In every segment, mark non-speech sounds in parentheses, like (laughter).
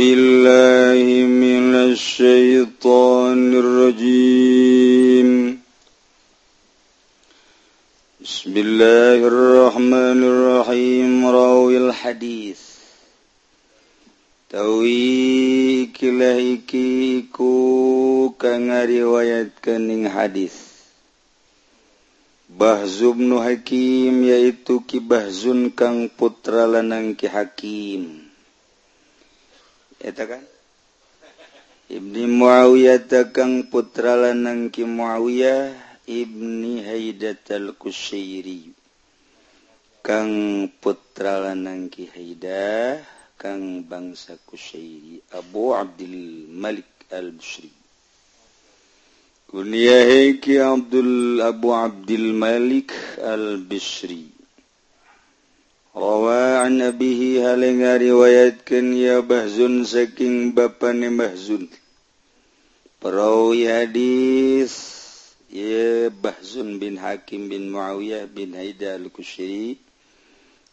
بالله من الشيطان الرجيم بسم الله الرحمن الرحيم راوي الحديث tawi ikilah iki iku kang ngariwayatkeun ning hadis Bahzum nu Hakim yaitu Ki Bahzun kang putra lanang Ki Hakim Kan? Ibni muawiyah takang putra lanang ki muawiyah ibni haidat al-kusyairi kang putra lanang ki haidah kang bangsa kusyairi Abu Abdul Malik al-Bushri. Kunyahe Abdul Abu Abdul Malik Rowa an nabihi hal nga riwayatkan ya Bahzun saking bapane Mahzun. Perawi hadis ya Bahzun bin Hakim bin Muawiyah bin Haida al-Kushiri.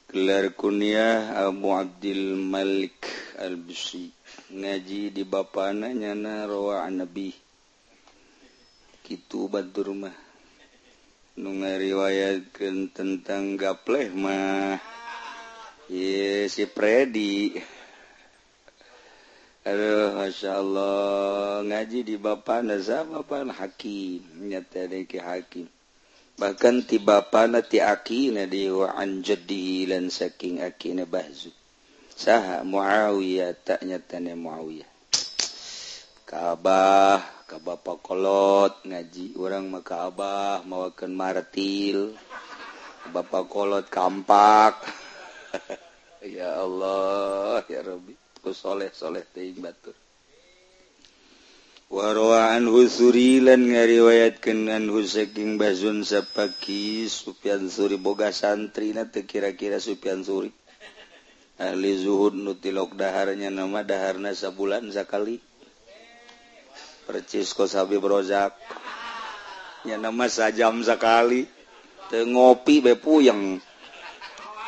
Kelar kunyah Abu Abdul Malik al-Busi. Ngaji di bapana nyana rowa an abih. Kitu batur mah. Nu ngariwayatkan tentang gapleh mah. Ye, si Predi Aduh Masya Allah. Ngaji di Bapak Naza Bapak Hakim nyata ki Hakim. Bahkan ti Bapak nati akina di wa'an jadi lan saking akina bahzu. Saha Muawiyah tak nyata ne Muawiyah. Kaabah ka Bapak kolot ngaji orang maka Abah mawakan martil. Bapak kolot kampak. (laughs) ya Allah ya Rabbi. Kusholeh soleh teing batur. Warwaan husuri lan ngariwayatkeun anhu saking Bazun sapaki Sufyan Suri. Boga santri na kira-kira Sufyan Suri. Ahli zuhud nutilok daharnya nama daharna sabulan sakali. Percis kos Habib Rozak. Nya nama sajam sakali. Teu ngopi be puyeng.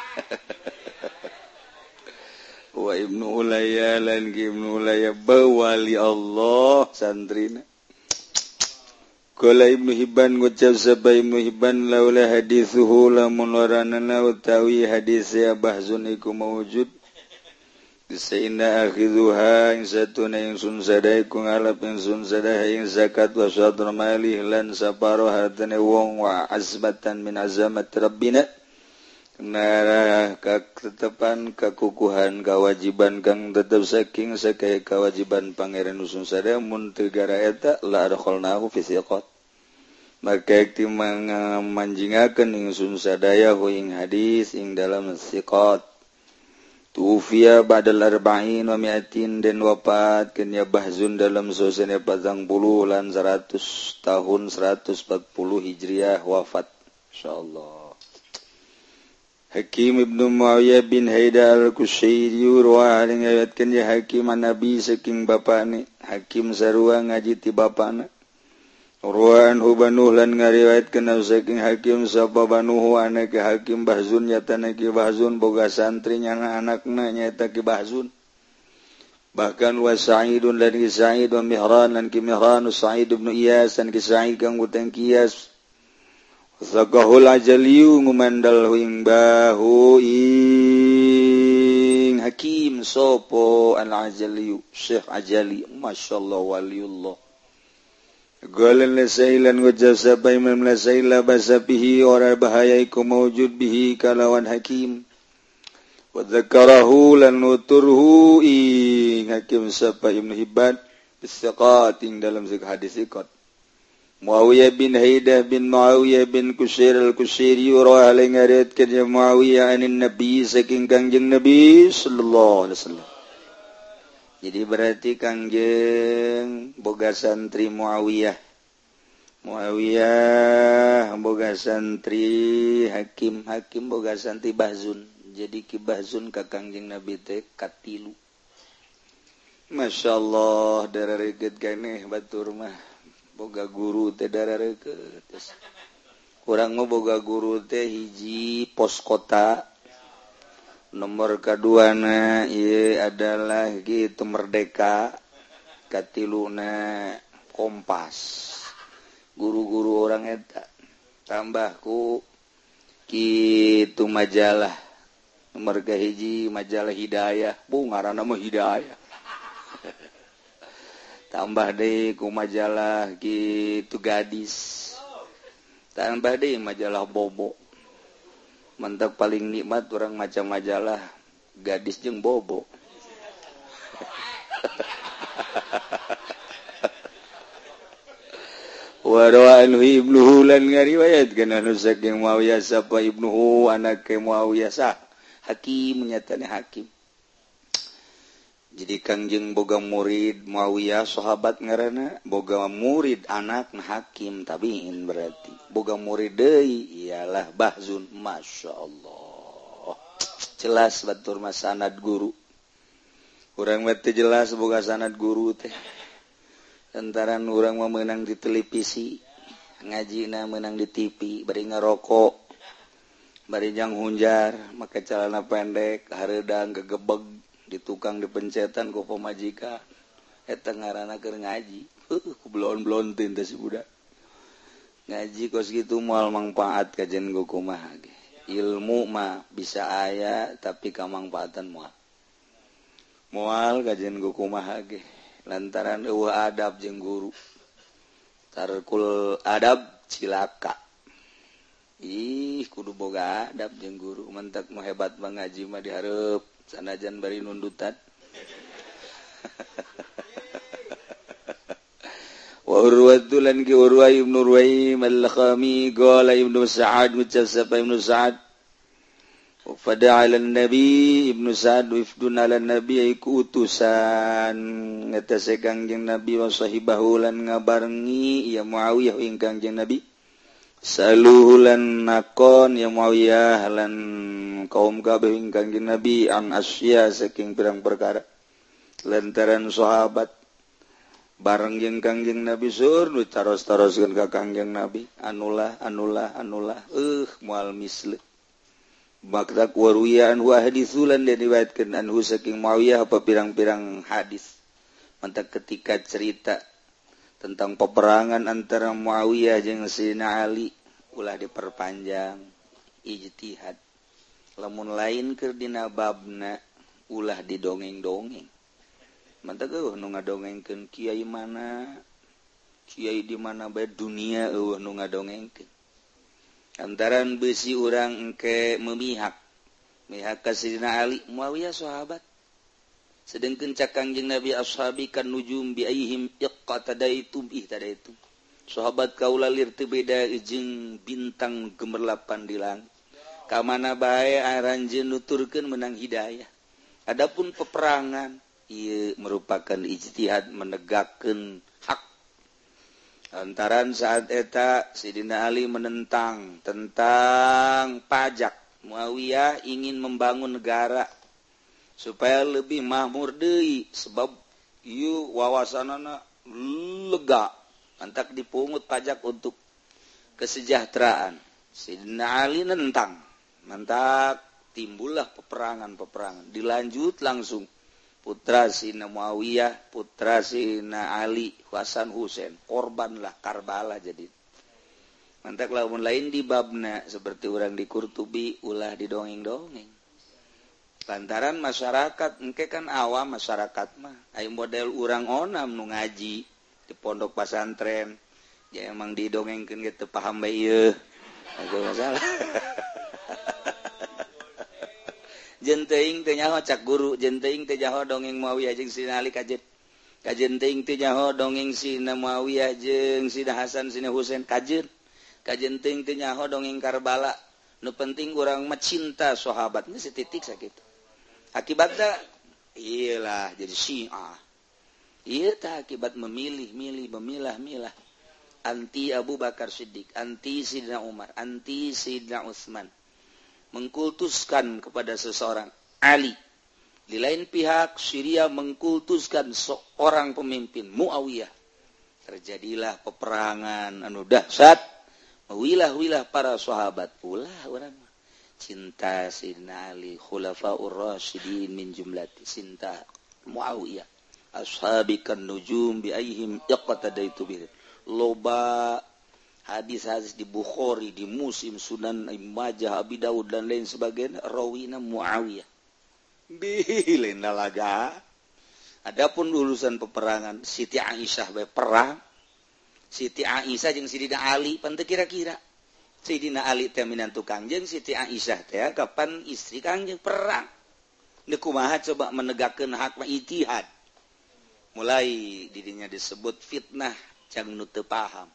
(laughs) wa Ibnu Ulaya lain Ibnu Ulaya bawali Allah santrina Kala Ibnu Hibban ngucap sapa Ibnu Hibban laula hadithuhu lamun waranana utawi hadis ya bahzun iku mawujud. Sayyidina akhidhuha ing satuna ing sun sadai ku ngalap ing sun sadai ing zakat wa sadra malih lan saparo hartane wong wa azmatan min azamat rabbina. ketepan kekukuhan kewajiban kang tetap saking seka kewajiban Pangeran usun sada muntegara eta laholnahu fisikot maka ikti ti ing ingsun sadaya huing hadis ing dalam sikot tufiya badal arba'in wa mi'atin dan wafat kenya bahzun dalam suasana patang puluh lan seratus tahun seratus empat puluh hijriah wafat. InsyaAllah. Hakim Ibnu Muawiyah bin Haidar al-Kusyairi wa ari ngayatkeun Hakim Nabi saking bapane Hakim sarua ngaji ti bapana Ruan hubanuh lan ngariwayatkeun saking Hakim sapa banuhu anak Hakim Bahzun nyata ki Bahzun boga santri nyana anakna nyata ki Bahzun. Bahkan wa Sa'idun lan ki Sa'id wa Mihran lan ki Mihran Sa'id ibn Iyas lan ki Sa'id kang utang Qiyas. Zagahul ngumandal huing bahu ing. Hakim sopo al ajaliu syekh ajali Masya Allah waliullah. Galan lasailan wajasa baiman lasaila basabihi ora bahaya iku mawjud bihi kalawan hakim. Wa dzakarahu lan nuturhu ing. Hakim sapa Ibnu Hibban. Bisaqat ing dalam hadis ikot Muawiyah bin Haidah bin Muawiyah bin Kusir al-Kusiri rawi ngareutkeun kerja Muawiyah anin Nabi saking Kangjeng Nabi sallallahu alaihi wasallam. Jadi berarti Kangjeng boga santri Muawiyah. Muawiyah boga santri Hakim, Hakim boga santri Bahzun. Jadi Ki Bahzun ka Kangjeng Nabi teh katilu. Masya Allah, darah reget ganeh batur mah. boga guru tedara kurang mau boga guru teh hiji pos kota. Nomor kedua na adalah gitu merdeka katiluna kompas. Guru-guru orang eta tambahku gitu majalah nomor hiji majalah hidayah. Bunga nama hidayah. tambah de ku majalah gitu gadis. Tambah de majalah bobok mantap paling nikmat orang macam majalah gadis jeng bobo. (laughs) Warawa anhu ibnuhu ngariwayat kana nusak yang Muawiyah sapa ibnuhu anak Muawiyah sah. Hakim nyatane hakim. jadi Kangjeng boga murid Muawiyah sahabat ngerana boga murid anak hakim tabiin berarti. Boga murid deui ialah Bahzun. Masya Allah. Jelas batur mas sanad guru. Kurang bete jelas boga sanad guru teh. Lantaran orang mau menang di televisi ngajina menang di TV beri ngerokok bari jang hunjar maka celana pendek haredang kegebeg di tukang dipencetan kok pemajikan. Eta ngaran keur ngaji. Ku belon belon teh si budak. Ngaji kos gitu mual manfaat kajian gue kumaha ge. Ilmu mah bisa aya tapi kamangfaatan moal. Mual kajian gue kumaha ge. Lantaran eueuh adab jeung guru. Tarkul adab cilaka. Ih kudu boga adab jeung guru. Mentak mau hebat banget ngaji mah diharap sanajan bari nundutan (laughs) wa urwatulan ki urwa ibnu ruwaim al-khami qala ibnu sa'ad ngucap sapa ibnu sa'ad. Fada ala nabi ibnu sa'ad wifdun ala nabi iku utusan. Ngatase kangjeng nabi wa sahibahu lan ngabarengi ya muawiyah ing kangjeng nabi Salulan nakon yang mauiyah lan kaum kabeh ingkang nabi an asya saking pirang perkara. Lantaran sahabat bareng jeung kangjeng nabi sur nu taros-taroskeun ka kangjeng nabi anulah anulah anulah eh moal misle. Bakda kuwaruyaan wa hadithulan dan diwayatkan anhu saking mawiyah apa pirang-pirang hadis. Mantak ketika cerita tentang peperangan antara Muawiyah jeung Sayyidina Ali ulah diperpanjang ijtihad. Lamun lain keur dina babna ulah didongeng-dongeng. Mantap uh, nu ngadongengkeun kiai mana kiai di mana bae dunia eueuh nu ngadongengkeun. Antaran besi urang engke memihak mihak ka Sayyidina Ali Muawiyah sahabat. sedangkan cakang cakangjing Nabi ashabi kan nujum bihim itu sahabat kauulalir beda ijeng bintang gemerlapan di langit. Kamana baik aranje nuturkan menang hidayah. Adapun peperangan ia merupakan ijtihad menegakkan hak. Antaran saat eta Sidina Ali menentang tentang pajak Muawiyah ingin membangun negara. Supaya lebih mahmur deui sebab ieu wawasanana lega. Antak dipungut pajak untuk kesejahteraan. Sidina Ali nentang. Mantap timbullah peperangan-peperangan. Dilanjut langsung. Putra Sina Muawiyah putra Sina Ali Hasan Husain korbanlah Karbala jadi. Mantap lawan lain di babna seperti orang di Kurtubi ulah didongeng-dongeng lantaran masyarakat engke kan awam masyarakat mah. Ayo model urang onam nu ngaji di pondok pasantren ya emang didongengkeun gitu paham bae ieu. Masalah. (laughs) Jenteing teh nyaho cak guru jenteing teh jaho dongeng Muawiyah jeung sinali kajet kajenteing teh jaho dongeng Sina Muawiyah jeung Sina Hasan Sina Husain kajet kajenteing teh nyaho dongeng Karbala. Nu penting urang mah cinta sahabatnya setitik sakit. Akibatnya iyalah jadi syiah. Iya akibat memilih milih memilah milah. Anti Abu Bakar Siddiq anti Sidina Umar anti Sidina Utsman. Mengkultuskan kepada seseorang Ali. Di lain pihak Syria mengkultuskan seorang pemimpin Muawiyah. Terjadilah peperangan. Anu dahsyat. Wilah-wilah para sahabat pula orang cinta Sayyidina Ali khulafaur rasyidin min jumlati cinta Muawiyah. Ashabi kan nujum bi aihim iqtadaitu bi. Loba hadis-hadis di Bukhari di Muslim Sunan Ibnu Majah Abi Daud dan lain sebagainya rawina Muawiyah. Bilain dalaga adapun lulusan peperangan Siti Aisyah bae perang. Siti Aisyah jeung Sidina Ali pante kira-kira. Sayyidina Ali teh minantu Kangjeng Siti Aisyah teh kapan istri Kangjeng perang. Neu kumaha coba menegakkan hak ijtihad. Mulai dirinya disebut fitnah can nu paham.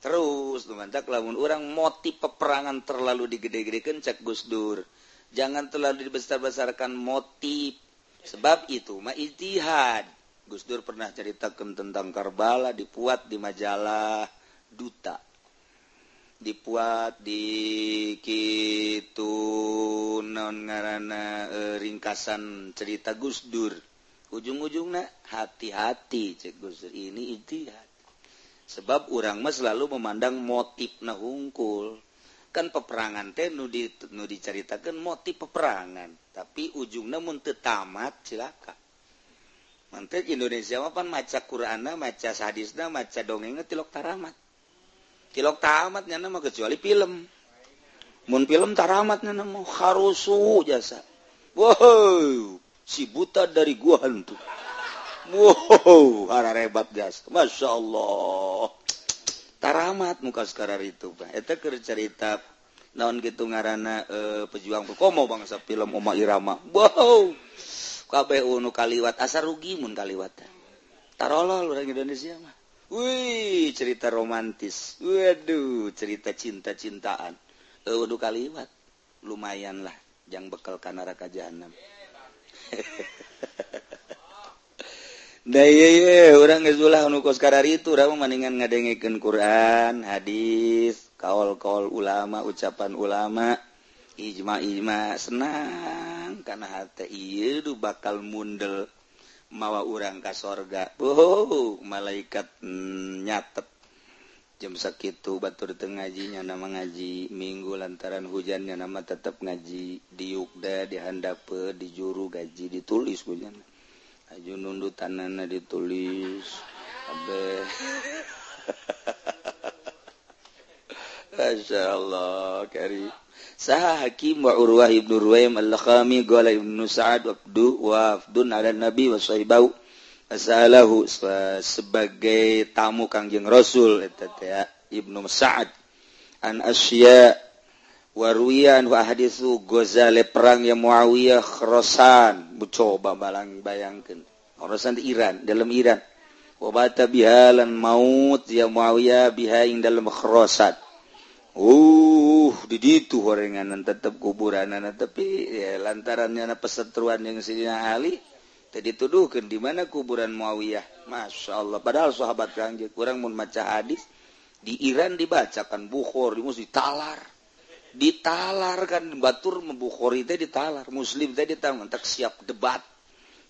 Terus lumantak lamun orang motif peperangan terlalu digede-gedekeun cek Gus Dur. Jangan terlalu dibesar-besarkan motif. Sebab itu mah ijtihad. Gus Dur pernah ceritakan tentang Karbala dipuat di majalah Duta dipuat dikitu non ngaana e, eh, ringkasan cerita Gus Dur. Ujung-ujungnya hati-hati cek Gus Dur. Ini ijtihad. Sebab orang Mas selalu memandang motif nah hungkul. Kan peperangan teh nu, di, nu diceritakan motif peperangan. Tapi ujungnya muntah tamat silaka Mantek Indonesia mapan maca Qur'ana, maca hadisna, maca dongengnya tilok taramat. tilok tamatnya nama kecuali film. Mun film taramatnya nama harusu jasa. Wow si buta dari gua hantu. Wow hara rebat gas. Masya Allah. Taramat muka sekarang itu bang itu cerita naon gitu ngarana uh, eh, pejuang pekomo bangsa film Oma Irama. Wow kabeh unu kaliwat. Asar rugi mun kaliwat. Tarolol orang Indonesia mah. Wih cerita romantis. Waduh cerita cinta-cintaan. Eh, waduh kalimat Lumayan lah yang bekal karena raka jahanam. (laughs) Oranglah itu. Maningan ngadengeken Quran hadis kaol-kaol ulama ucapan ulama. Ijma-ijma senang. Karena hati bakal mundel. mawa urang ka sorga. Oh malaikat mm, nyatet jam segitu batur ngajinya nama ngaji. Minggu lantaran hujannya nama tetap ngaji. Diukda dihandape di juru gaji ditulis hujan aju nundu tanana ditulis. Abe. (laughs) Masya Allah, Karim. saha Hakim wa Urwah ibnu Ruwaim al-Lakhami qala ibnu Sa'ad abdu wa afdun ala nabi wa sahibau asalahu sebagai tamu Kangjeng Rasul eta teh Ibnu Sa'ad. An asya warwiyan wa haditsu gozale perang yang Muawiyah Khorasan coba balang bayangkan. Khorasan di Iran dalam Iran. Wabata bihalan maut ya Muawiyah biha ing dalam Khorasan uh did itu gorenganan tetap kuburan tapi ya lantarannya pesetruan yang sininya ahli tadi dituduhkan di mana kuburan Muawiyah? Masya Allah padahal sahabat kanjeng kurang membaca hadis di Iran dibacakan Bukhari mesti talar. Ditalar kan batur membukhari teh ditalar muslim teh mantak siap debat.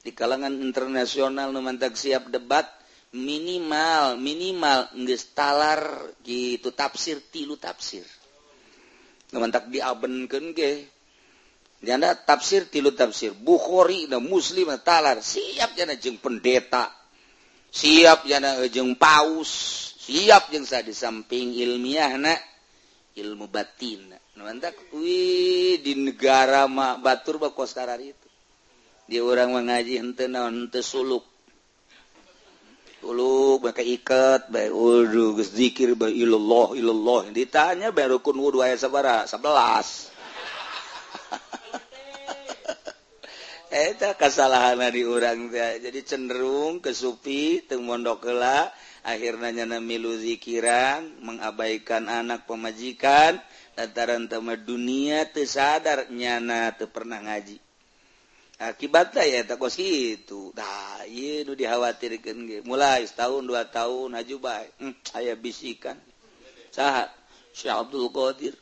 Di kalangan internasional mantak siap debat minimal minimal nggak talar gitu tafsir tilu tafsir mantap diabenkan ke janda tafsir tilu tafsir. Bukhari dan muslim talar. Siap jana jeng pendeta. Siap jana jeng paus. Siap jeng sa di samping ilmiah na ilmu batin. Mantap wih di negara mak batur bakos karar itu. Dia orang mengaji hente naon hente suluk. ulu maka ikat baik wudu geus zikir baik ilallah ilallah. Ditanya bae rukun wudu aya sabara 11 eta kesalahan di urang jadi cenderung ke supi teu mondok heula. Akhirnya nyana milu zikiran mengabaikan anak pemajikan. Lantaran tema dunia teu sadar nyana teu pernah ngaji. akibat ya tak kos itu dah nah, dikhawatirkan mulai setahun dua tahun haju baik hmm, saya bisikan. Sah Syekh Abdul Qadir.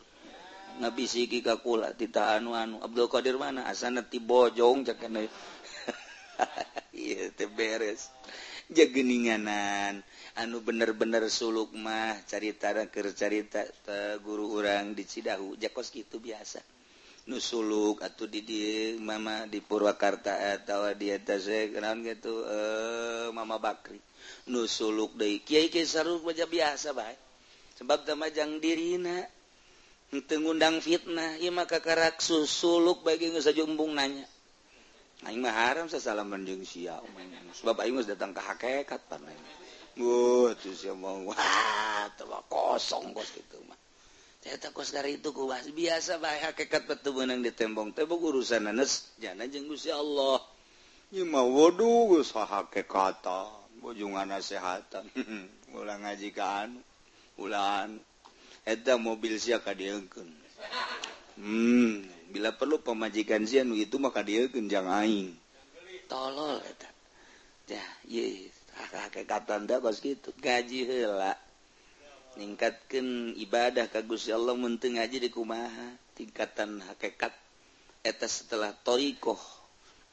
Ngabisiki kakula tita anu anu. Abdul Qadir mana? Asana ti bojong cak cakana (laughs) iya teh beres. Jageninganan anu bener-bener suluk mah carita keur carita guru orang di Cidahu. Jakos gitu biasa. nusuluk atau did mama di Purwakarta eh, atau diatasnya kenaon gitu? Eh, mama Bakri. Nusuluk dari Kiai Kiai baca biasa baik sebab temajang dirina. Ngundang fitnah ya maka karak susuluk bagi nggak saja umbung nanya. Aing mah haram sasalaman jeung sia sebab aing datang ke hakikat pan aing. Wuh, tuh sia mau wah, kosong bos kitu mah. itu kuas biasa baik hakekat petugunang di tembong. Tebok urusan nanes jana jeng Gusti Allah. Nyima wudu geus hakekata bojungan nasehatan. (laughs) Ulah ngaji ka anu ulaan eta mobil sia kadieukeun hmm bila perlu pemajikan sia nu itu maka dieukeun jang aing. Tolol eta. Ya ye hakekatan da kos kitu. Gaji heula. ningkatkan ibadah kagus Allah menteng aja di kumaha? Tingkatan hakekat eta setelah torikoh.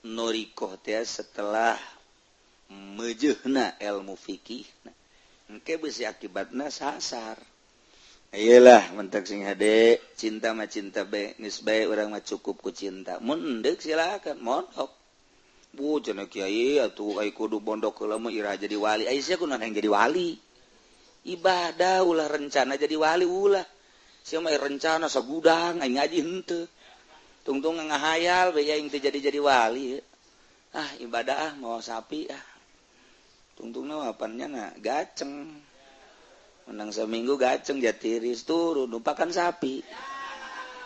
Norikoh teh setelah mejehna ilmu fikih. Nah, engke besi akibatna sasar. Iyalah mentek sing hade cinta mah cinta be geus bae urang mah cukup ku cinta. Mun deuk silakan mondok bu cenah kiai atuh ai kudu mondok heula mah ira jadi wali. Ai sia kunaon yang jadi wali? ibadah ulah rencana jadi wali ulah. Siapa rencana segudang aing ngaji henteu. Tungtung ngahayal we yang teh jadi jadi wali ah ibadah ah mau sapi ah. Tungtung tungtungna apanya na gaceng. Menang seminggu gaceng jatiris turun lupakan sapi.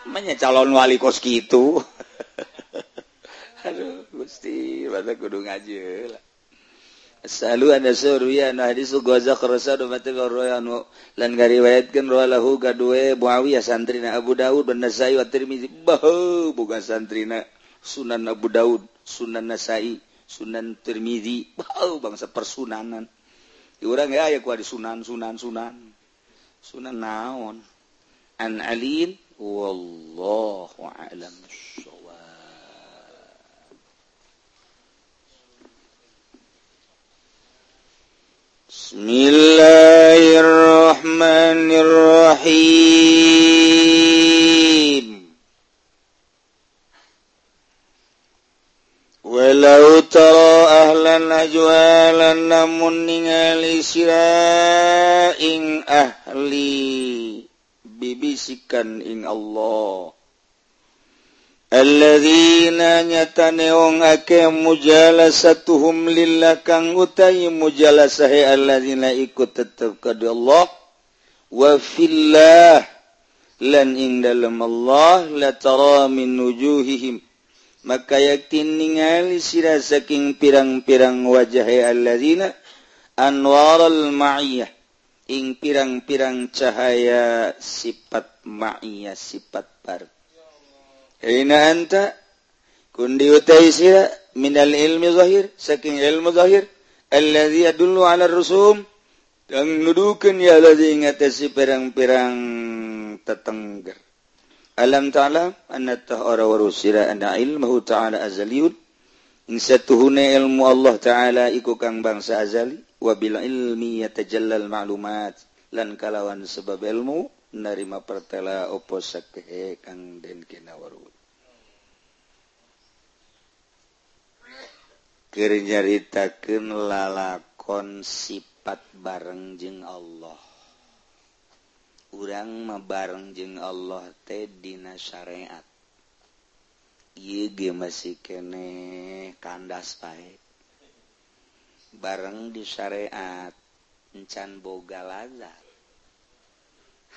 Manya calon wali kos gitu (laughs) aduh gusti bata kudu ngaji lah. Salu anda surya anu hadis Abu Daud bukan santrina Sunan Abu Daud, Sunan Nasai, Sunan Tirmizi bahu bangsa persunanan. orang urang ya aya ku ada Sunan, Sunan, Sunan. Sunan naon? An Alin wallahu a'lam. Bismillahirrahmanirrahim. Walau tara ahlan ajwalan namun ningali sira ing ahli bibisikan ing Allah. Alladzina nyata neong ake mujala satuhum lillah kang utai mujala sahe alladina ikut tetap kadi Allah. Wa fillah lan ing dalam Allah la tara min wujuhihim. Maka yakin ningali sira saking pirang-pirang wajahe alladzina anwaral ma'iyah. Ing pirang-pirang cahaya sifat ma'iyah sifat parti minal ilmihir saking ilmuhir dulu rusum. Dan nudukan ya ingatasi perang-perang tetengger alam ta'ala anna tahara warusira anna ilmahu ta'ala azaliyun. Insatuhune ilmu Allah ta'ala iku kang bangsa azali. Wabil ilmi yatajallal ma'lumat. Lan kalawan sebab ilmu. narima pertela opo sake kang den kena waru kerjaritakan lalakon sifat bareng jeng Allah. Urang mabareng jeng Allah teh dina syariat ieu masih kene kandas pae. Bareng di syariat encan boga lazat.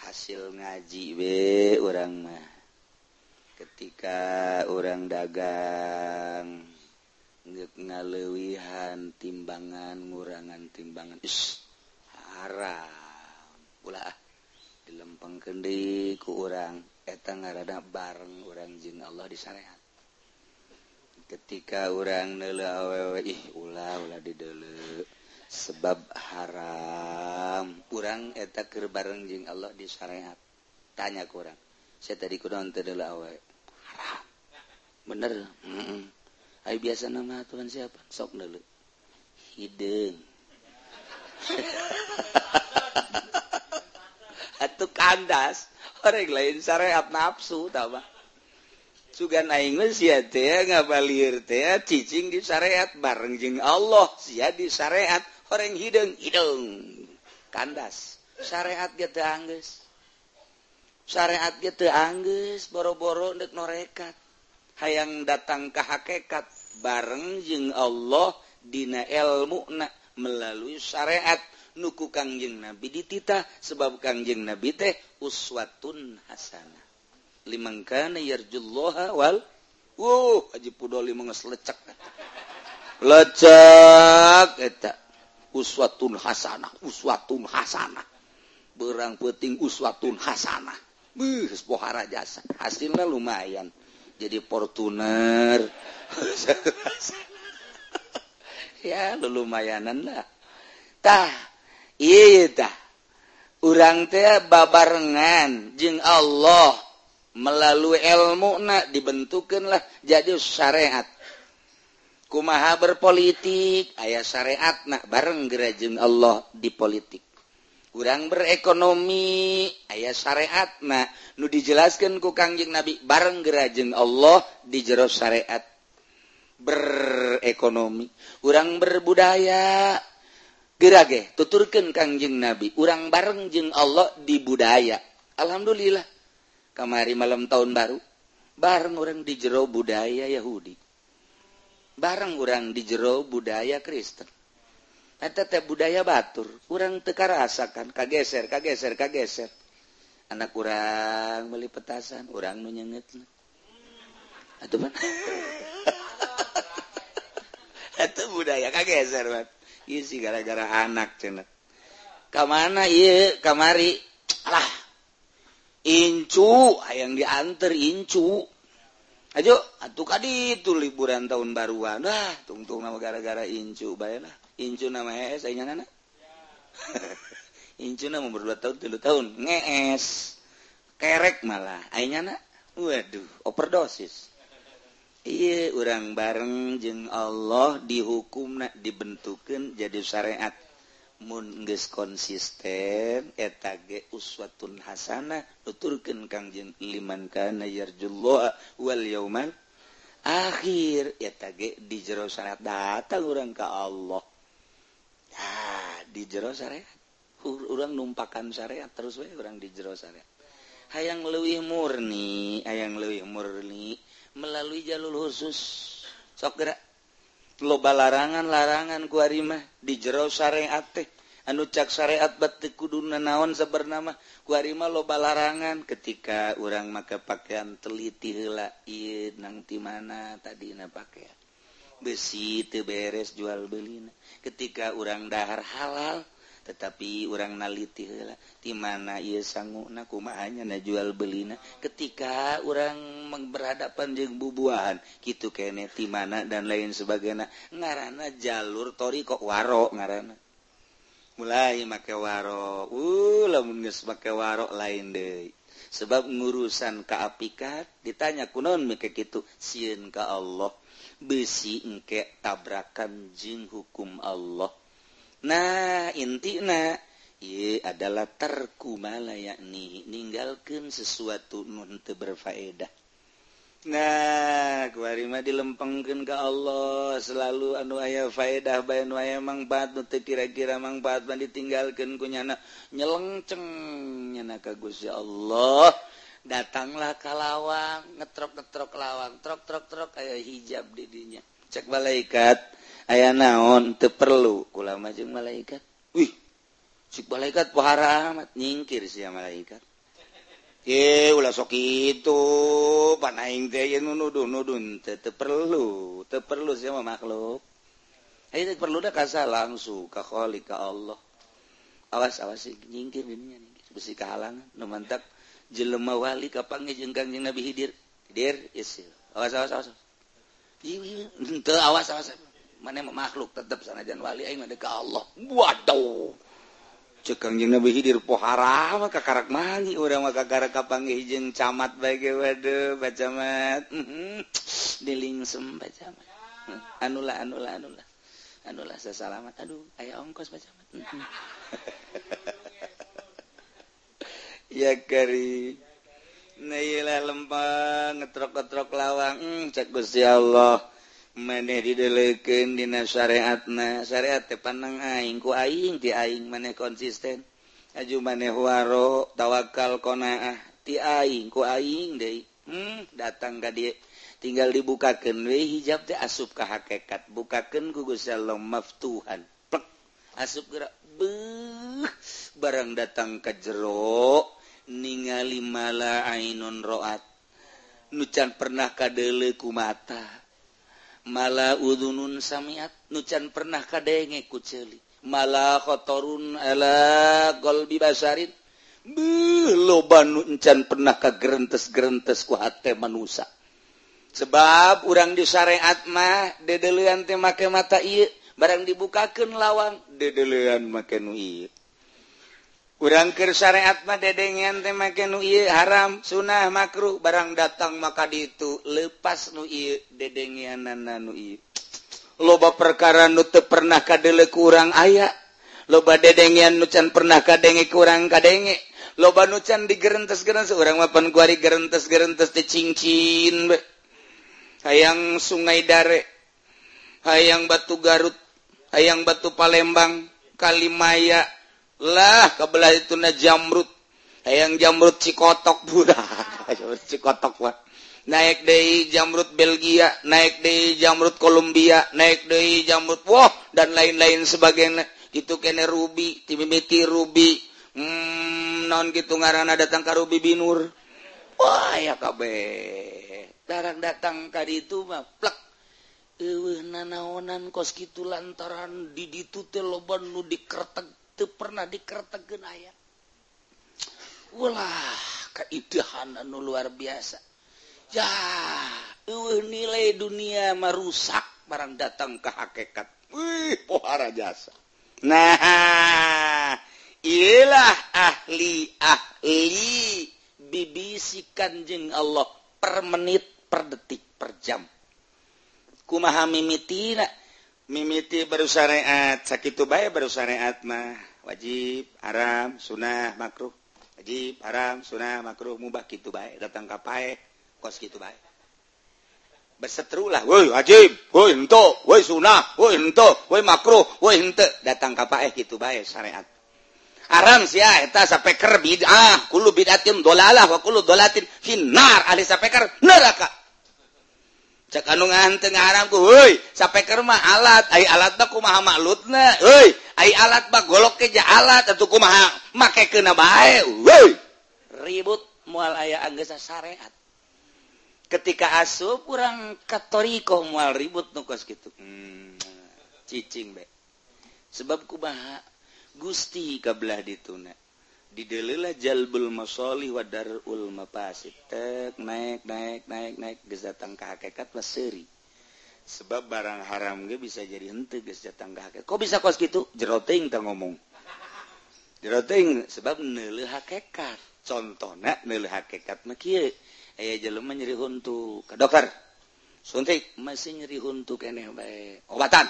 hasil ngaji we orang mah. Ketika orang dagang ngalewihan timbangan ngurangan timbangan is haram. Ulah dilempeng kendi ku orang eta ngarada bareng orang jin Allah di syariat ketika orang nele awewe ih ulah ulah didele sebab haram kurang eta bareng jing Allah di syariat tanya kurang saya tadi kurang teu awewe haram bener mm -mm. Ayo biasa nama Tuhan siapa? Sok dulu. Hidung. (laughs) Atau kandas. Orang lain syariat nafsu, tahu bah. cicing di syariat barengjing Allah si di syariat orang hidung hidung. Kandas. Syariat dia teangges syariat gitu teangges boro-boro ndek norekat hayang datang ke hakekat bareng jeung Allah dina ilmu na melalui syariat. Nuku kangjeng nabi ditita sebab kangjeng nabi teh uswatun hasanah liman kana wal uh haji pudoli mengles lecek. Lecek uswatun Hasanah uswatun Hasanah. Berang peting uswatun Hasanah. Buh, pohara jasa. Hasilnya lumayan. Jadi Fortuner. (laughs) Ya lumayanan lah. Tah iya tah. Orang teh babarengan. Jing Allah melalui ilmu nak dibentukkanlah jadi syariat. kumaha berpolitik ayah syariat nak bareng gerajeng Allah di politik. Kurang berekonomi ayah syariat nah nu dijelaskan ku kangjeng nabi bareng gerajeng Allah di jero syariat berekonomi. Kurang berbudaya. Gerage tuturkan kangjeng nabi kurang bareng jeng Allah di budaya. Alhamdulillah. Kamari malam tahun baru bareng orang di jero budaya Yahudi. barang orang di jero budaya Kristen. Tete budaya Batur. Kurang teka rasakan kageser kageser kageser. Anak kurang beli petasan orang nu menyenget atau (laughs) man itu budaya kageser man isi gara-gara anak cina kemana iya kamari. Alah incu. Yang diantar incu. Ayo atuh kadi itu liburan tahun baruan. Dah tungtung nama gara-gara incu bayalah incu nama es aing nana (laughs) incu nama berdua tahun tiga tahun. Ngees kerek malah. Ayahnya nana waduh overdosis. Iya orang bareng jeng Allah dihukum nak dibentukan jadi syariat. munges konsisten etage uswatun Hasanah nuturken Kangjeng liman kana yarjullah akhir etage di jero syariat datang orang ke Allah. Nah, di jero syariat orang numpakan syariat terus we orang di jero syariat hayang leuwih murni hayang lebih murni melalui jalur khusus. Sok gerak. loba larangan-larangan kuarima di jero syariat teh. Anu cak syariat batik kuduna naon sebernama kuarima loba larangan ketika orang maka pakaian teliti hela nangti mana tadi na pakaian besi teberes jual belina ketika orang dahar halal tetapi orang naliti di mana ia sanggu nakumaanya na jual belina ketika orang berhadapan jeng bubuahan gitu kene di mana? dan lain sebagainya ngarana jalur tori kok waro ngarana. Mulai make waro uh lamun geus make warok lain deh sebab ngurusan kaapikat ditanya kunon make gitu sieun ke Allah besi engke tabrakan jing hukum Allah. nah intina ia adalah terkumala yakni ninggalkan sesuatu untuk berfaedah. Nah kuarima dilempengkan ke Allah selalu anu aya faedah bayan waya mangfaat nuti kira-kira mangbat man ditinggalkan kunyana nyelengceng nyana kagus ya Allah datanglah kalawang ngetrok ngetrok lawang trok trok trok kayak hijab didinya cek malaikat aya naon te perlu. Ulama jeung malaikat. Wih si malaikat pahara amat nyingkir si malaikat. Ye, ulah sok itu. Panaing teh ye nudun nudun teh te perlu te perlu sih makhluk. Ayo teh perlu dah kasah langsung ke kholik ke Allah. Awas awas sih nyingkir dirinya nyingkir besi kehalangan nu mantap jelema wali kapange jeung Kangjeng Nabi Hidir. Hidir yes awas awas awas ieu teu awas awas, awas. mana makhluk tetap sanajan wali aing ka Allah. Waduh. Cekang jeung nabi hidir pohara mah kakarak mangi urang mah kakarak kapanggih jeung camat bae waduh bacamat mhm. dilingsem bacamat anula hmm. anula anula anula sesalamat. Aduh aya ongkos bacamat mhm. (laughs) ya kari. Nah, lempang ngetrok-ngetrok lawang, hmm, cek Gusti Allah. maneh dideleken dina syariat na syariat tepanang aing ku aing ti aing maneh konsisten. Aju maneh waro tawakal konaah ti aing ku aing de hmm, datang ka dia tinggal dibukakan we hijab teh asup ka hakekat. Bukakan ku Gusti Allah maftuhan plek asup gerak. Beuh barang datang ka jero ningali mala ainun roat. Nucan pernah kadele ku mata. mala udunun samiat nucan pernah kadenge ku celi mala kotorun ala golbi basarin Beuh, loba nucan pernah ka gerentes gerentes ku hate manusia. Sebab urang disyariat mah dedelean teh make mata ieu barang dibukakeun lawang dedelean make nu ieu. kurangker syariat mah dedengan teh make nu ieu haram sunnah makruh barang datang maka ditu lepas nu ieu dedengianana nu ieu. Loba perkara nu teu pernah kadele kurang aya loba dedengian nu can pernah kadenge kurang kadenge loba nu can digerentes gerentes urang mah pan kuari gerentes gerentes teh cincin be. Hayang sungai dare hayang batu garut hayang batu palembang kalimaya lah kebelah itu na jamrut. Hayang jamrut cikotok (laughs) budak. Cikotok lah naik dari jamrut Belgia naik dari jamrut Kolombia naik dari jamrut wah dan lain-lain sebagainya. Itu kene ruby timimiti ruby. Hmm, non gitu ngarana datang ke ruby binur. Wah ya kabe darang datang kali itu mah plek. Ewe nanaonan kos gitu lantaran di ditu loban nu dikertek itu pernah dikertek genaya ulah keitihan anu luar biasa. Ya uh, nilai dunia merusak barang datang ke hakikat. Wih pohara jasa. Nah ialah ahli ahli. Bibisi kanjeng Allah per menit per detik per jam. Kumaha mimitina mimiti bersyariat sakit baik bersyariat mah. Wajib haram sunnah makruh. Wajib haram sunnah makruh mubah gitu baik datang kapai kos gitu baik berseteru lah woi wajib woi ento woi sunnah woi ento woi makruh woi ente. Datang kapai gitu baik syariat haram sih ah eta sapeker bid'ah kullu bid'atin dolalah wa kullu dolatin finnar ahli sapeker neraka. kanungan Tengarangku woi sampai kerma alat ai alat baku kumaha maklutna woi ai alat bak golok ke alat atuh kumaha make kena bae woi ribut moal aya anggeus syariat ketika asup kurang katoriko mual ribut nukos gitu hmm, cicing be. Sebab kumaha Gusti kabelah dituna. Didelilah jalbul masoli wadarul mafasid. Tek naik naik naik naik. Geus datang ka hakikat seri sebab barang haram ge bisa jadi henteu geus datang ka hakikat. Kok bisa kos gitu jeroting teu ngomong. Jeroting sebab neuleuh hakikat. Contohna neuleuh hakikat mah kieu. Aya jelema nyeri huntu ke dokter. Suntik masih nyeri huntu keneh bae. Obatan.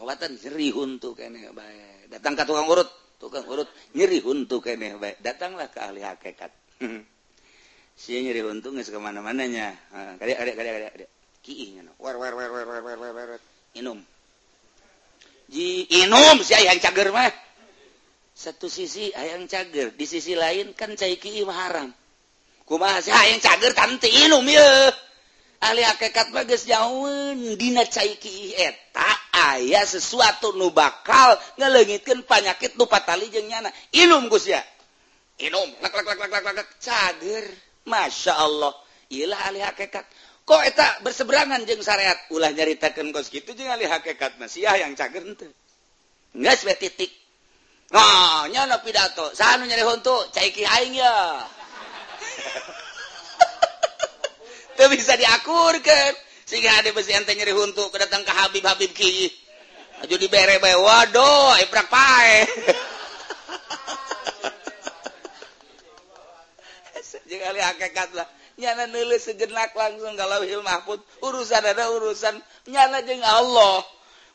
Obatan nyeri huntu keneh bae. Datang ke tukang urut tukang urut nyeri huntu ini baik datanglah ke ahli hakikat. (laughs) Si nyeri untung nggak kemana-mananya kali ah, ada kali ada ada kiinya no war war war war war war war war. Inum. Ji inum si ayang cager mah. Satu sisi ayang cager di sisi lain kan cai ki'i haram. Kumaha si ayang cager tanti inum ya ahli hakikat bagus jauh dina cai ki'i eta. ayah sesuatu nu bakal ngelengitkan penyakit nu patali tali jengnyana ilum Gus ya. Ilum lak, lak, lak, lak, lak, lak. cager. Masya Allah. Ilah alih hakikat. Kok eta berseberangan jeng syariat? Ulah nyaritakan kos gitu jeng alih hakikat. Masih yang cager ente enggak sepe titik. Nah, nyana pidato, sanu nyari hontu, caiki aing ya. (laughs) Itu bisa diakurkan. sehingga ada besi ente nyeri untuk kedatang ke Habib Habib Ki. Eh, (laughs) Jadi bere waduh iprak pae. Sekali hakikat lah. Nyana nulis sejenak langsung kalau hil mahfud. Urusan ada urusan. Nyana jeng Allah.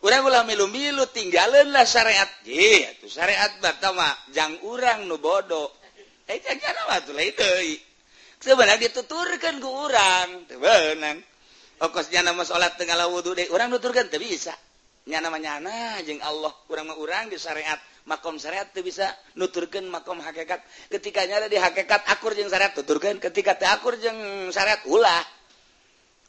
Urang ulah milu-milu tinggalin lah syariat. Ye atuh syariat pertama. jang urang nu bodoh. Eh jangan apa tuh lah itu. sebenarnya dituturkan ku urang. Teu okosnya nama salat Tenggala wudhu deh. Orang nuturkan tuh bisa. Nyana nyana jeng Allah. Kurang mau orang di syariat. Makom syariat tuh bisa nuturkan makom hakikat. Ketikanya ada di hakikat akur jeng syariat tuturkan ketika teh akur jeng syariat ulah.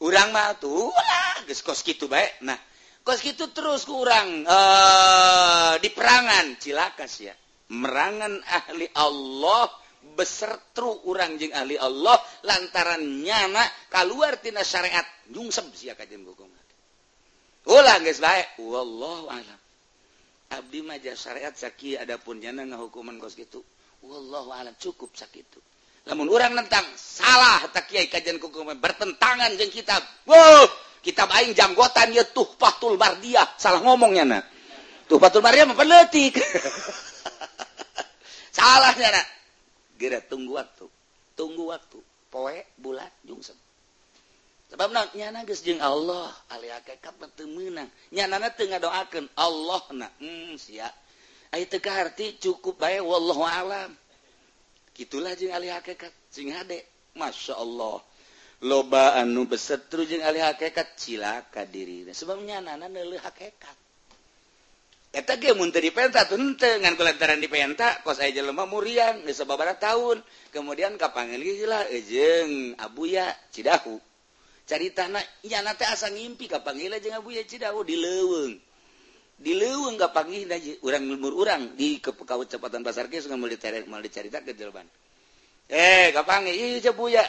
Urang mah tuh ulah. Geus kos gitu baik nah kos gitu terus kurang eh di perangan. Cilakas ya merangan ahli Allah besertru urang jeng ahli Allah lantaran nyana keluar tina syariat. nyungsem si kajen hukum ulah guys baik wallahu alam. Abdi maja syariat saki adapun nyana ngahukuman kos gitu wallahu alam cukup sakit namun orang nentang salah tak kiai kajian hukum bertentangan jeung kitab. Wow! Kitab aing janggotan ya tuh patul mardiah salah ngomongnya nak tuh patul mardiah mah peletik salahnya (laughs) nak geura tunggu waktu tunggu waktu poe bulan jungsep sebab nyana jeung Allah ali alikat menang nyana tengah doakan Allah nah hmm, siapkahhati cukup baik wallahu alam. Gitulah jeung alikat sing adek Masya Allah loba anu besetru jeung ali hakikat cilaka diri sebabnya nyana neuleuh hakikat. Eta ge mun teu dipenta tuh ngan kulantaran dipenta kos aya jelema muriang geus sababaraha tahun kemudian kapangeun geus lah Abu abuya cidahu. cari tanahnya asa ngimpi kapangla dileweng dileweng nggak pagi urang lemur urang di kepekawat cepatan pasar ke suka mulai cari mulai cari tak kejelban eh kapang iya cepu ya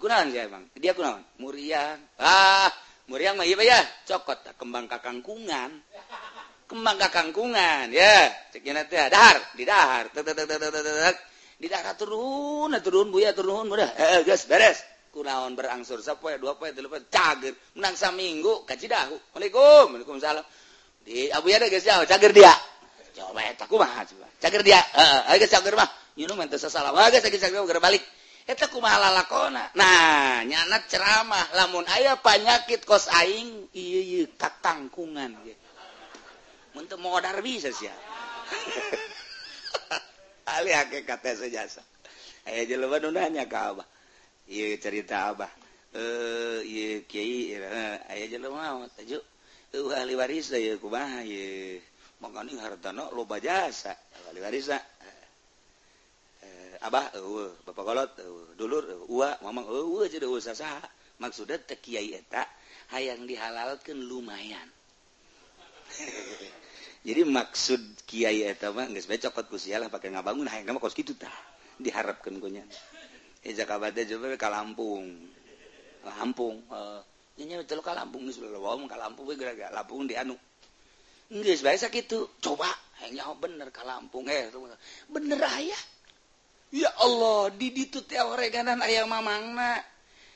kunaan sih emang. Dia kunaan muriang. Ah muriang mah iya ya. Cokot kembang kakangkungan. Kembang kakangkungan ya. Ceknya nanti ah, dahar di dahar. Di dahar turun turun bu ya turun udah eh gas beres. kunaon berangsur sapoe dua poe tilu poe cager. Menang saminggu ka dahu. Assalamualaikum Waalaikumsalam. Di Abu Yada geus jauh cager dia. Coba eta kumaha coba. Cager dia. Heeh geus cager mah. Nyeun eh, mah teu sasalam. Wae geus cager geus balik. Eta kumaha lalakona nah nyana ceramah. Lamun aya panyakit kos aing ieu ieu katangkungan ge. Mun teu modar bisa sia (laughs) ali hakikat sejasa. Aya jelema nu nanya ka Abah. cerita Abah. Eh Kyai waris hartano loba jasa waris Abah eh, Bapakkolot eh, dulur eh, uwa ngomong jadi usaha maksud te Kyai hayang dihalalkan lumayan. (laughs) Jadi maksud Kyai eta pakai ngabangun hayang mah kos kitu di Jakarta juga ke Lampung. Lampung uh, ini betul ke Lampung eh. nih Lampung Lampung di anu. Nggak biasa gitu coba. Eh, Hanya bener ke Lampung eh bener. Aya ya. Allah di ditu teoreganan ayam ayah mamangna.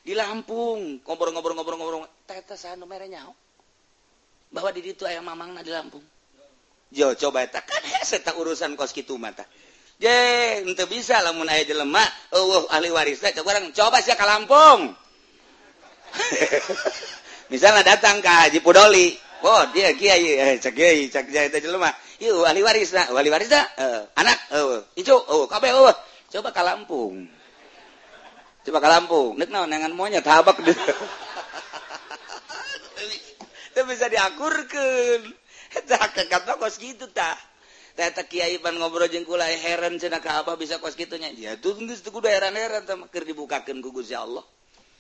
Di Lampung ngobrol-ngobrol-ngobrol-ngobrol tetes anu merenya bahwa di ditu ayah mamangna di Lampung. Jo coba tak kan hese tak urusan kos gitu mata untuk bisa lamun ayah jelemak uh, ahli waris coba coba sih ke Lampung. (laughs) Misalnya datang ke Haji Pudoli. Oh dia kiai eh, cek kiai cek kiai itu jelema. Yuk ahli warisna. Oh, ahli warisna uh, anak uh, itu uh, kabe uh, coba ke Lampung. Coba ke Lampung. Nek naon dengan monyet tabak deh. (laughs) Itu bisa diakurkan tak kata kos gitu tak Kyaiban ngobrol jengkula heran cena apa bisa kos gitunya ya tuh kudu heran-heran sama ker dibukakan gugus ya Allah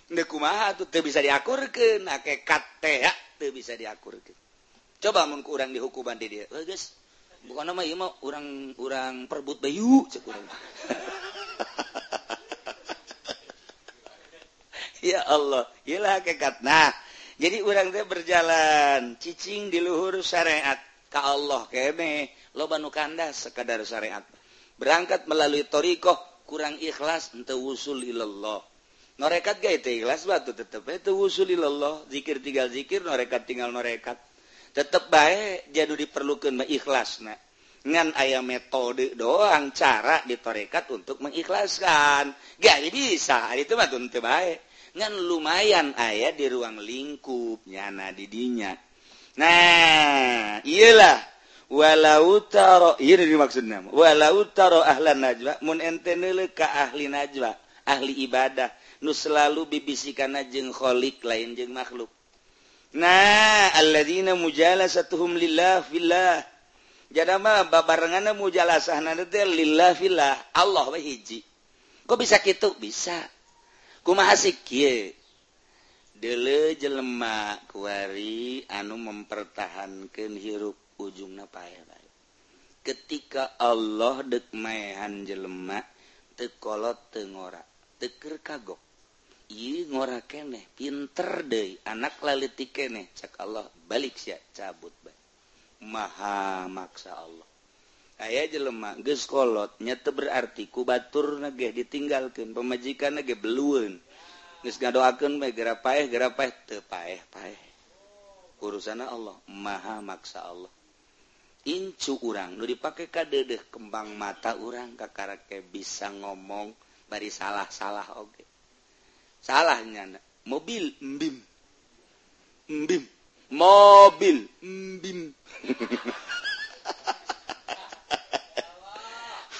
Ndek kumaha tuh teu bisa diakurkeun hakikat teh ya teu bisa diakurkeun. Coba mun urang dihukuman di dia. Eh geus bukan nama ieu mah urang urang perbut bayu cek urang. (laughs) ya Allah, ieu kekat. Nah, jadi orang teh berjalan cicing di luhur syariat ke Allah keme. Loban kanda sekadar syariat. Berangkat melalui torikoh kurang ikhlas untuk wusul ilallah. Norekat gak itu ikhlas batu tetep. Itu wusul ilallah. Zikir tinggal zikir norekat tinggal norekat. Tetep baik jadi diperlukan ikhlas nah ngan ayam metode doang cara ditorekat untuk mengikhlaskan. Gak bisa itu mah tuh baik ngan lumayan ayah di ruang lingkupnya nah didinya Nah, iyalah walau taro ini dimaksud nama. Walau taro ahlan najwa mun ente neuleuh ka ahli najwa, ahli ibadah nu selalu bibisikan jeung kholik lain jeng makhluk. Nah, alladzina mujala satuhum lillah fillah. Jadi mah babarengana mujalasahna teh lillah fillah, Allah we hiji. Kok bisa gitu? Bisa. Kumaha sih kieu? dele jelema kuari anu mempertahankan hirup ujung napaya ketika Allah dekmahan jelemak tekolot tengora teker kagok. I ngora keneh pinter De anak laliti keneh cak Allah balik sih cabut baik maha maksa Allah. Aya jelemak geskolotnya te berarti kubatur nageh ditinggalkan pemajikan nage beluun doakan urusan Allah maha maksa Allah. Incu urang nu dipakai kadedeh kembang mata urang kakarake bisa ngomong bari salah salah oke okay. salahnya mobil mbim. Mbim mobil mbim. (laughs)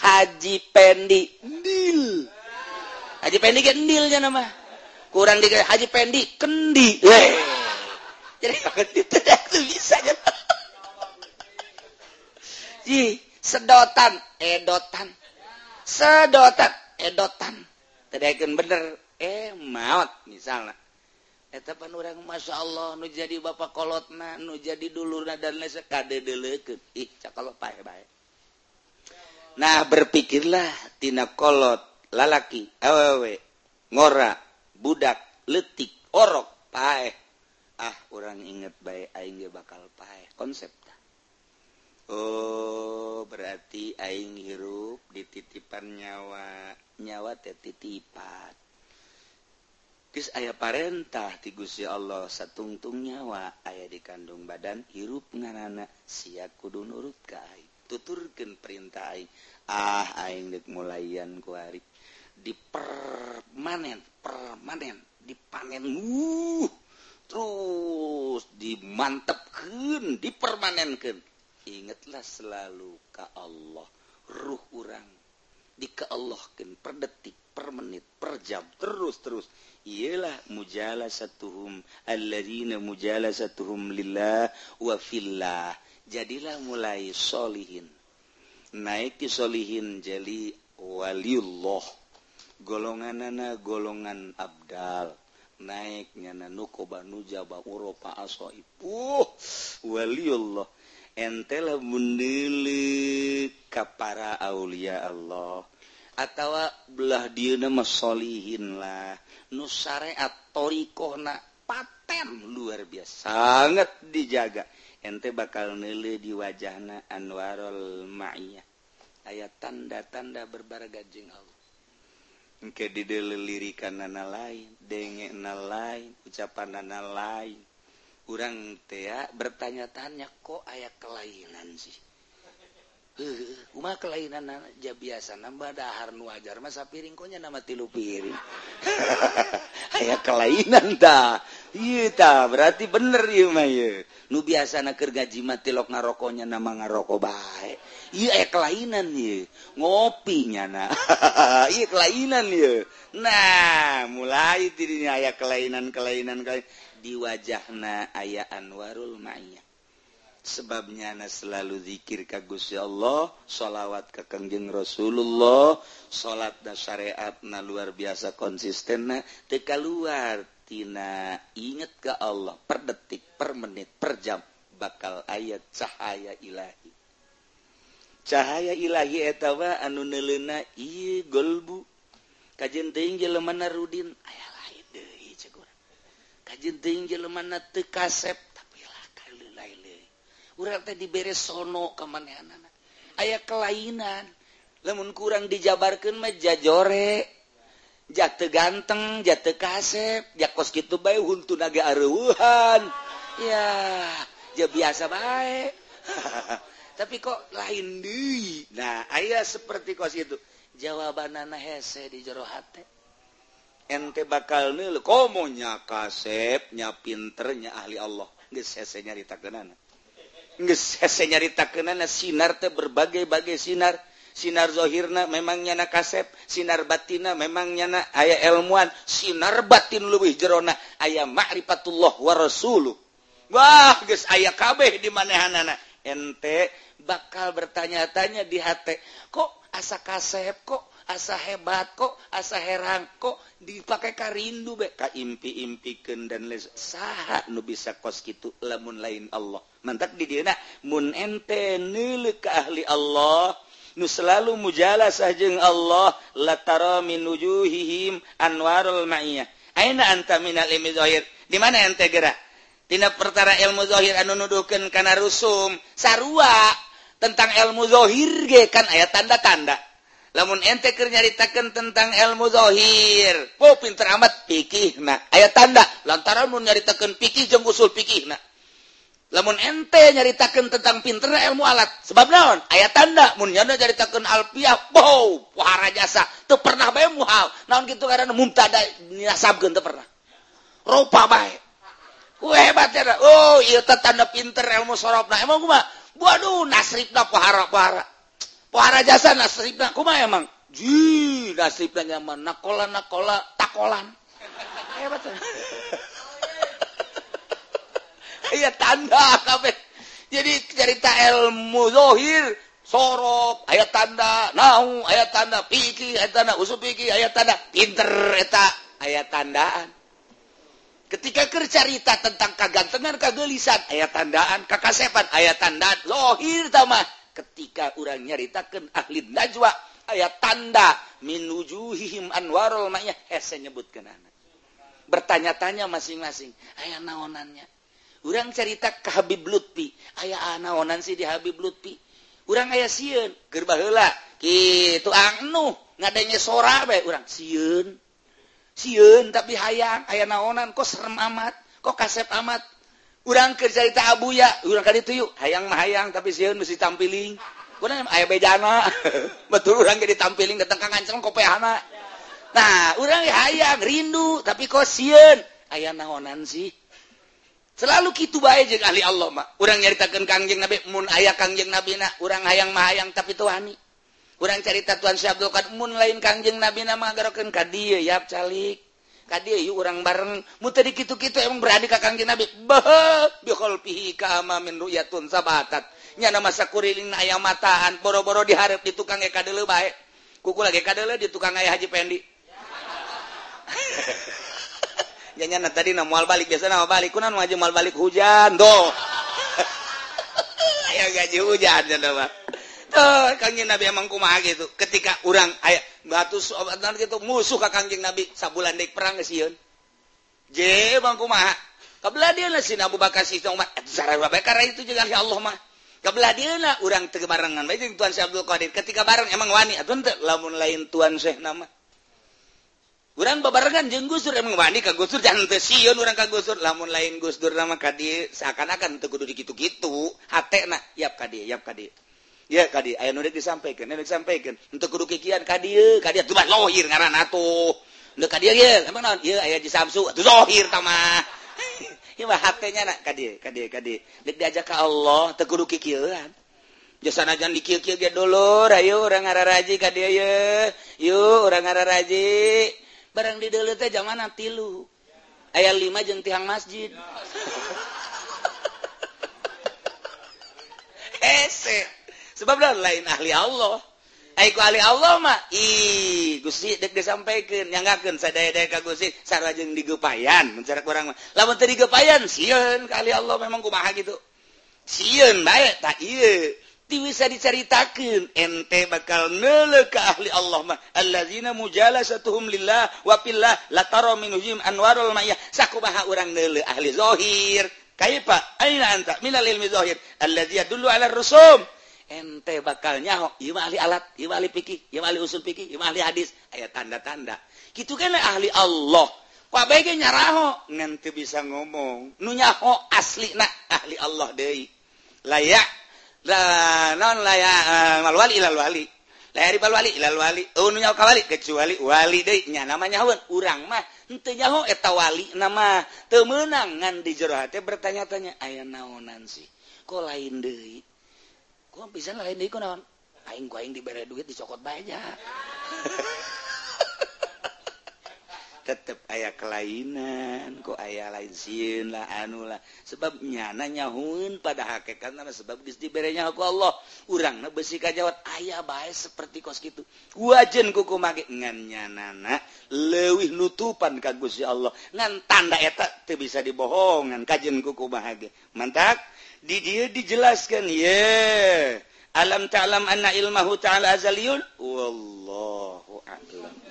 Haji Pendi Ndil. Haji Pendi kan Ndil nama kurang di Haji pendi kendi. (laughs) Jadi itu bisa (laughs) sedotan edotan. Sedotan edotan. Bener. Eh maut misalnya. Orang Masya Allah nu jadi Bapak kolotna nu jadi dulu dan kalau nah berpikirlahtina kolot lalaki awewe ngora budak letik orok pae ah orang inget baik aing bakal pae konsep Oh berarti aing hirup di titipan nyawa nyawa teh titipan. Kis ayah parentah ti Gusti Allah satungtung nyawa ayah di kandung badan hirup ngaranna sia kudu nurut ka aing. Tuturkeun perintah aing. Ah aing deuk mulaian ku arif dipermanen permanen dipanen uh terus dimantapkan dipermanenkan ingatlah selalu ke Allah ruh orang di ke Allahkan per detik per menit per jam terus terus. Ialah mujalasatuhum alladzina mujalasatuhum lillah wa fillah. Jadilah mulai solihin. Naik di solihin jadi waliullah. golongan nana golongan Abdal naiknya nanukoba nujaba uropa aso ipu. Waliullah. Entela mendili kap para Aulia Allah. Atawa belah dia nama solihin namaslihinlah nusariat torikoh na paten luar biasa. Sangat dijaga. Ente bakal nele di wajahna Anwarul Ma'iyah. Ayat tanda-tanda berbara gajeng Allah. engke dilirikan nana lain denge na lain ucapan nana lain. Kurang tea bertanya-tanya kok aya kelainan sih? Uma kelainan aja biasa nambah dahar nu ajar masa piring konya nama tilu piring. (laughs) Aya kelainan dah. ta berarti bener ya, mah ya. nu biasa nak naker gajima tilok ngarokonya nama ngaroko baik iya eh, kelainan ya. ngopinya na (laughs) iya kelainan ya. nah mulai dirinya ayah kelainan kelainan kelainan di wajahna ayah anwarul ma'iyah sebabnya na selalu zikir ka Gusti Allah sholawat ke Kengjeng Rasulullah salat dan syariat na luar biasa konsisten na teka luar tina inget ke Allah per detik per menit per jam bakal ayat cahaya Ilahi. Cahaya Ilahi etawa anu nelena golbu. Kajen kajjin mana Rudin aya lain kajjin mana tekasep tapi urang teh diberes sono kemana anak ayah kelainan lemun kurang dijabarkan meja mejajore jatuh ganteng jatuh kasep jakos gitu bay untuk naga aruhan ya ya biasa baik (laughs) tapi kok lain di nah ayah seperti kos itu. Jawaban anak hese di jero hati ente bakal nil komonya kasepnya pinternya ahli Allah. Geus hese nyarita kenana geus hese nyarita kenana sinar teh berbagai-bagai sinar. sinar dhohirna memang nyana kasep sinar batina memang nyana aya elmuan sinar batin luwih jerona aya ma'rifatullah wa rasuluh. Wah geus aya kabeh di manehanana. Ente bakal bertanya-tanya di hati kok asa kasep kok asa hebat kok asa herang kok dipakai karindu be? Ka impi impikan dan les saha nu bisa kos gitu lamun lain Allah. Mantak di dia mun ente nele ke ahli Allah nu selalu mujala sajeng Allah lataro minujuhihim anwarul ma'iyah. Aina anta minal ilmi zahir? Di mana ente gerak? Tina perkara ilmu zahir anu nuduhkeun kana rusum sarua tentang ilmu zahir ge kan aya tanda-tanda. Lamun ente keur nyaritakeun tentang ilmu zahir oh pinter amat pikihna aya tanda lantaran mun nyaritakeun pikih jeung usul pikihna lamun ente nyaritakan tentang pinter ilmu alat. Sebab naon? Ayat tanda mun nyaritakan alpiah wow wahara jasa teu pernah bae muhal. Naon gitu karena mumtada ninasabkeun teu pernah. Rupa baik ku hebat ya oh ieu tanda pinter ilmu sorobna emang kumaha waduh nasribna pohara pohara pohara jasa nasribna kuma emang ji nasribna nyaman. Nakola nakola takolan. Hebat ya. Iya tanda kabeh jadi cerita ilmu zohir sorop ayat tanda nau ayat tanda piki ayat tanda usul piki ayat tanda pinter eta ayat tandaan. Ketika kercerita tentang kagantengan kagelisan ayat tandaan kakasepan ayat tandaan zohir tamah ketika orang nyaritakan ahli najwa ayat tanda minujuhihim anwarul ma'yah hese nyebutkan anak. Bertanya-tanya masing-masing ayah naonannya orang cerita ke Habib Lutfi. Aya naonan sih di Habib Lutfi. Orang aya siun gerbalah gitu anu ngadanya sora baik orang siun siun tapi hayang aya naonan kok serem amat kok kasep amat. Orang cerita Abu ya orang kali itu yuk hayang mah hayang tapi siun mesti tampiling. Kurang ayah bejana (laughs) betul orang jadi tampiling datang ke ngancem kopehana nah orang hayang rindu tapi kok siun aya naonan sih. selalu gitu baik je ahli Allah mah orang nyaritakan Kangjeng Nabi mun ayah Kangjeng Nabi nah orang hayang mahayang tapi tuhani orang cerita Tuhan Syekh Abdul Qadir mun lain Kangjeng Nabi nama garokeun ka dieu ya calik. Ka dieu yeuh bareng. Mun tadi kitu-kitu emang berani ka Kangjeng Nabi beuh biqalbihi ka amamin ru'yatun sabatat. Nyana masa kuriling ayam mataan boro-boro diharap di tukang eka baik kuku lagi ka di tukang aya Haji Pendi (laughs) jadinya tadi na mual balik biasa nama balik. Kunan maju mual balik? Hujan do (laughs) ayo gaji hujan jana mah tuh kangjeng nabi emang kumaha gitu. Ketika orang aya batu sobat gitu musuh ka kangjeng nabi sabulan dek perang sieun je bang kumaha? Kabelah dia lah si Abu Bakar si Umar eh, sarah Abu itu juga ya Allah mah. Kabelah dia lah orang teu Baik bae Tuan Syekh Abdul Qadir. Ketika bareng emang wani Atau ente. lamun lain Tuan Syekh nama kurang bebargan jeng Gusur emang mandi ka Gusur jangan teu sieun urang ka Gusur. Lamun lain Gusur nama kadi seakan-akan teu kudu dikitu-kitu. Hatena yap ka dieu yap ka dieu ya kadi aya nu rek disampaikeun rek disampaikeun henteu kudu kikian ka dieu ka dieu tuh lohir ngaranna atuh. Nu ka dieu ye emang naon? Ieu aya di Samsu. Atuh zohir ta mah. (laughs) Ieu mah hatenya na ka dieu ka dieu ka dieu dek diajak ka Allah teu kudu kikieuan. Jasa najan dikieu-kieu ge dulur ayo urang ngararaji ka dieu ye. Yuk urang ngararaji barang di teh zaman tilu. Ayat lima jeng tiang masjid. (laughs) Hese. Sebab lain ahli Allah. Aiku ahli Allah mah ih Gusti dek disampaikan yang ngakeun sadaya-daya ka Gusti sarajeng digepayan mencari kurang mah. Lamun teu digepayan sieun kali Allah memang kumaha gitu. Sieun bae tak ieu. bisa diceritakan. Ente bakal nele ke ahli Allah mah. Allazina mujalasatuhum lillah wa wapillah lataro min hujim anwarul mayah sakumaha urang nele ahli zohir. Kaifa aina anta? Minal ilmi zohir. Allazi yadullu ala rusum. Ente bakal nyaho ieu ahli alat ieu ahli fikih ieu ahli usul fikih ieu ahli hadis. Aya tanda-tanda. Gitu kan ahli Allah. Pak bae nyaraho? Nanti bisa ngomong nunyaho asli na ahli Allah deui. Layak non eh, malwali ilalwali kecuali wali namanya urang mah. Henteu eta wali nama temenangan di jerohati bertanya-tanya aya naonan sih? Kok lain de kok pisan lain di naon? Aing ku aing duit dicokot banyak (laughs) tetap ayaah kelainan kok ayaah lain sinlah anulah sebab nyananya Hun pada hakekat karena sebab dibernya aku Allah. Urang besi kajjawat ayaah baik seperti kos gitu wajan kuku magengannya nana lewih nutupan kagusi Allah. Ngan tanda etak tuh bisa dibohongan kajen kuku bahagia mantap di dia dijelaskan ye yeah. alam ta'lam ta anna ilmahu ta'ala azaliyun? Wallahu a'lam.